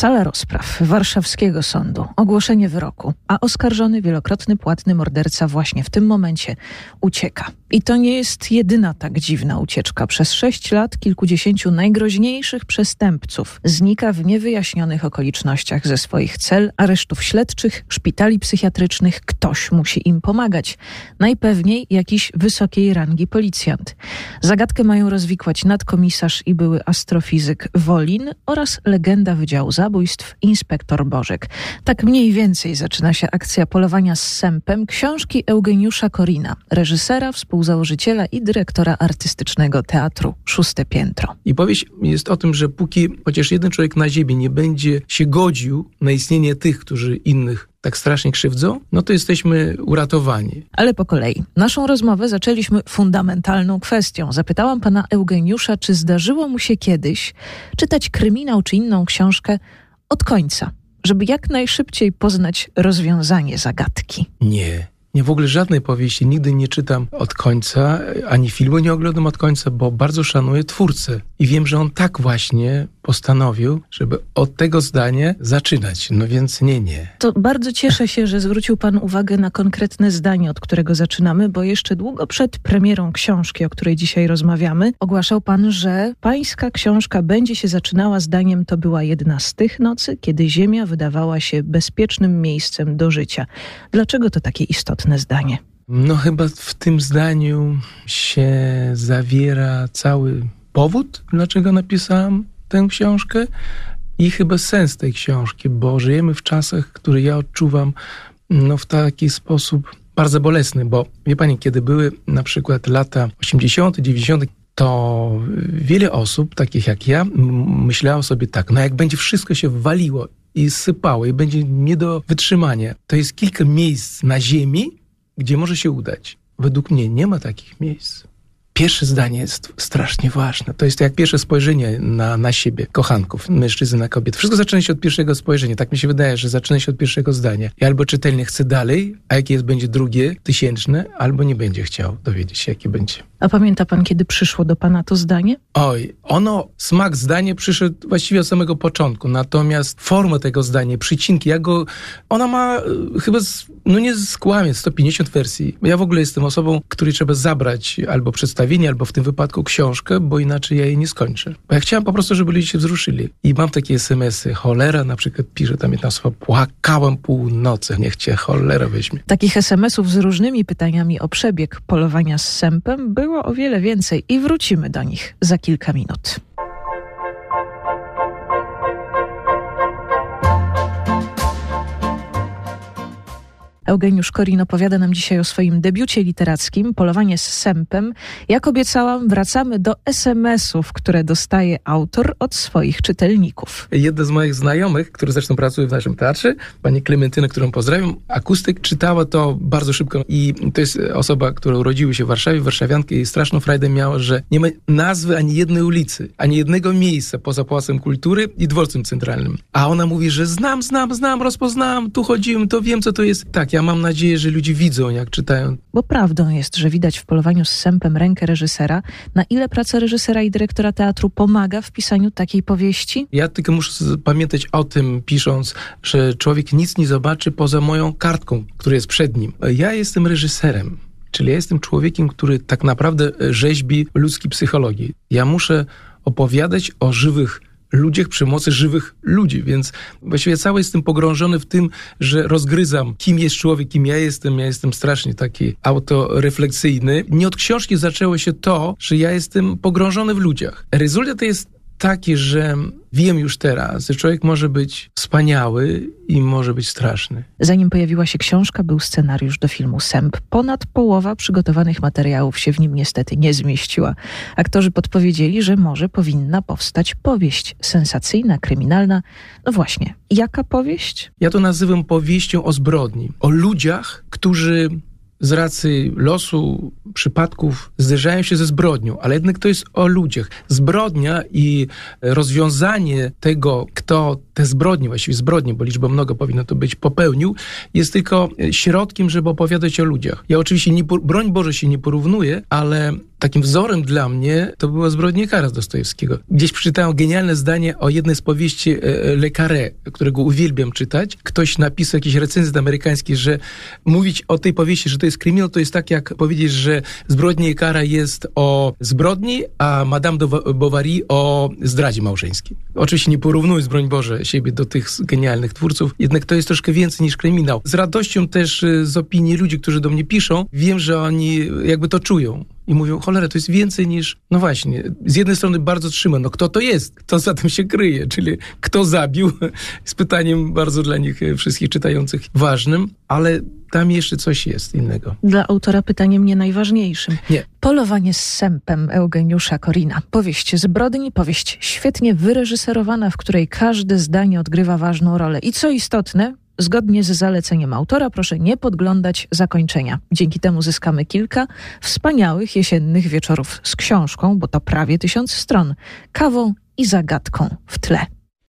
Sala rozpraw warszawskiego sądu, ogłoszenie wyroku, a oskarżony wielokrotny płatny morderca właśnie w tym momencie ucieka. I to nie jest jedyna tak dziwna ucieczka. Przez sześć lat kilkudziesięciu najgroźniejszych przestępców znika w niewyjaśnionych okolicznościach ze swoich cel, aresztów śledczych, szpitali psychiatrycznych. Ktoś musi im pomagać. Najpewniej jakiś wysokiej rangi policjant. Zagadkę mają rozwikłać nadkomisarz i były astrofizyk Wolin oraz legenda Wydziału Zabójstw inspektor Bożek. Tak mniej więcej zaczyna się akcja polowania z sępem książki Eugeniusza Korina, reżysera, współzałożyciela i dyrektora artystycznego teatru Szóste Piętro. I powieść jest o tym, że póki chociaż jeden człowiek na ziemi nie będzie się godził na istnienie tych, którzy innych tak strasznie krzywdzą, no to jesteśmy uratowani. Ale po kolei. Naszą rozmowę zaczęliśmy fundamentalną kwestią. Zapytałam pana Eugeniusza, czy zdarzyło mu się kiedyś czytać kryminał czy inną książkę od końca, żeby jak najszybciej poznać rozwiązanie zagadki. Nie. Nie, w ogóle żadnej powieści nigdy nie czytam od końca, ani filmu nie oglądam od końca, bo bardzo szanuję twórcę. I wiem, że on tak właśnie postanowił, żeby od tego zdania zaczynać. No więc nie, nie. To bardzo cieszę się, że zwrócił Pan uwagę na konkretne zdanie, od którego zaczynamy, bo jeszcze długo przed premierą książki, o której dzisiaj rozmawiamy, ogłaszał Pan, że Pańska książka będzie się zaczynała zdaniem to była jedna z tych nocy, kiedy Ziemia wydawała się bezpiecznym miejscem do życia. Dlaczego to takie istotne zdanie? No chyba w tym zdaniu się zawiera cały powód, dlaczego napisałem tę książkę i chyba sens tej książki, bo żyjemy w czasach, które ja odczuwam no, w taki sposób bardzo bolesny, bo wie pani, kiedy były na przykład lata 80., 90., to wiele osób, takich jak ja, myślało sobie tak, no jak będzie wszystko się waliło i sypało i będzie nie do wytrzymania, to jest kilka miejsc na ziemi, gdzie może się udać. Według mnie nie ma takich miejsc pierwsze zdanie jest strasznie ważne. To jest jak pierwsze spojrzenie na, na siebie, kochanków, mężczyzn na kobiet. Wszystko zaczyna się od pierwszego spojrzenia. Tak mi się wydaje, że zaczyna się od pierwszego zdania. I albo czytelnik chce dalej, a jakie jest, będzie drugie, tysięczne, albo nie będzie chciał dowiedzieć się, jakie będzie. A pamięta pan, kiedy przyszło do pana to zdanie? Oj, ono, smak zdania przyszedł właściwie od samego początku, natomiast forma tego zdania, przycinki, ja go, ona ma e, chyba, z, no nie skłamie, 150 wersji. Ja w ogóle jestem osobą, której trzeba zabrać albo przedstawienie, albo w tym wypadku książkę, bo inaczej ja jej nie skończę. Bo ja chciałem po prostu, żeby ludzie się wzruszyli. I mam takie smsy, cholera na przykład pisze tam jedna osoba, płakałem północy, niech cię cholera weźmie. Takich smsów z różnymi pytaniami o przebieg polowania z sępem był było o wiele więcej i wrócimy do nich za kilka minut. Eugeniusz Korin opowiada nam dzisiaj o swoim debiucie literackim, Polowanie z sępem. Jak obiecałam, wracamy do SMS-ów, które dostaje autor od swoich czytelników. Jedna z moich znajomych, który zresztą pracuje w naszym teatrze, pani Klementyna, którą pozdrawiam, akustyk, czytała to bardzo szybko i to jest osoba, która urodziła się w Warszawie, warszawianka i straszną frajdę miała, że nie ma nazwy ani jednej ulicy, ani jednego miejsca poza Pałacem Kultury i Dworcem Centralnym. A ona mówi, że znam, znam, znam, rozpoznałam, tu chodziłem, to wiem, co to jest. Tak, ja ja mam nadzieję, że ludzie widzą, jak czytają. Bo prawdą jest, że widać w polowaniu z sępem rękę reżysera. Na ile praca reżysera i dyrektora teatru pomaga w pisaniu takiej powieści? Ja tylko muszę pamiętać o tym, pisząc, że człowiek nic nie zobaczy poza moją kartką, która jest przed nim. Ja jestem reżyserem. Czyli ja jestem człowiekiem, który tak naprawdę rzeźbi ludzkiej psychologii. Ja muszę opowiadać o żywych ludziach przy mocy żywych ludzi, więc właściwie cały jestem pogrążony w tym, że rozgryzam, kim jest człowiek, kim ja jestem. Ja jestem strasznie taki autorefleksyjny. Nie od książki zaczęło się to, że ja jestem pogrążony w ludziach. Rezultat jest taki, że wiem już teraz, że człowiek może być wspaniały i może być straszny. Zanim pojawiła się książka, był scenariusz do filmu Sęp. Ponad połowa przygotowanych materiałów się w nim niestety nie zmieściła. Aktorzy podpowiedzieli, że może powinna powstać powieść sensacyjna, kryminalna. No właśnie, jaka powieść? Ja to nazywam powieścią o zbrodni. O ludziach, którzy z racji losu przypadków zderzają się ze zbrodnią, ale jednak to jest o ludziach. Zbrodnia i rozwiązanie tego, kto te zbrodnie, właściwie zbrodnie, bo liczba mnoga powinno to być, popełnił, jest tylko środkiem, żeby opowiadać o ludziach. Ja oczywiście, nie, broń Boże się nie porównuję, ale takim wzorem dla mnie to było Zbrodnie kara Dostojewskiego. Gdzieś przeczytałem genialne zdanie o jednej z powieści e, e, Le Carré, którego uwielbiam czytać. Ktoś napisał jakiś recenzent amerykański, że mówić o tej powieści, że to jest kryminał, to jest tak jak powiedzieć, że Zbrodnie kara jest o zbrodni, a Madame de Bovary o zdradzie małżeńskiej. Oczywiście nie porównując, broń Boże, siebie do tych genialnych twórców, jednak to jest troszkę więcej niż kryminał. Z radością też e, z opinii ludzi, którzy do mnie piszą, wiem, że oni jakby to czują i mówią, cholera, to jest więcej niż, no właśnie, z jednej strony bardzo trzyma, no kto to jest, kto za tym się kryje, czyli kto zabił, z pytaniem bardzo dla nich e, wszystkich czytających ważnym, ale tam jeszcze coś jest innego. Dla autora pytaniem nie najważniejszym. Nie. Polowanie z sępem Eugeniusza Korina. Powieść zbrodni, powieść świetnie wyreżyserowana, w której każde zdanie odgrywa ważną rolę. I co istotne, Zgodnie z zaleceniem autora proszę nie podglądać zakończenia. Dzięki temu zyskamy kilka wspaniałych jesiennych wieczorów z książką, bo to prawie tysiąc stron, kawą i zagadką w tle.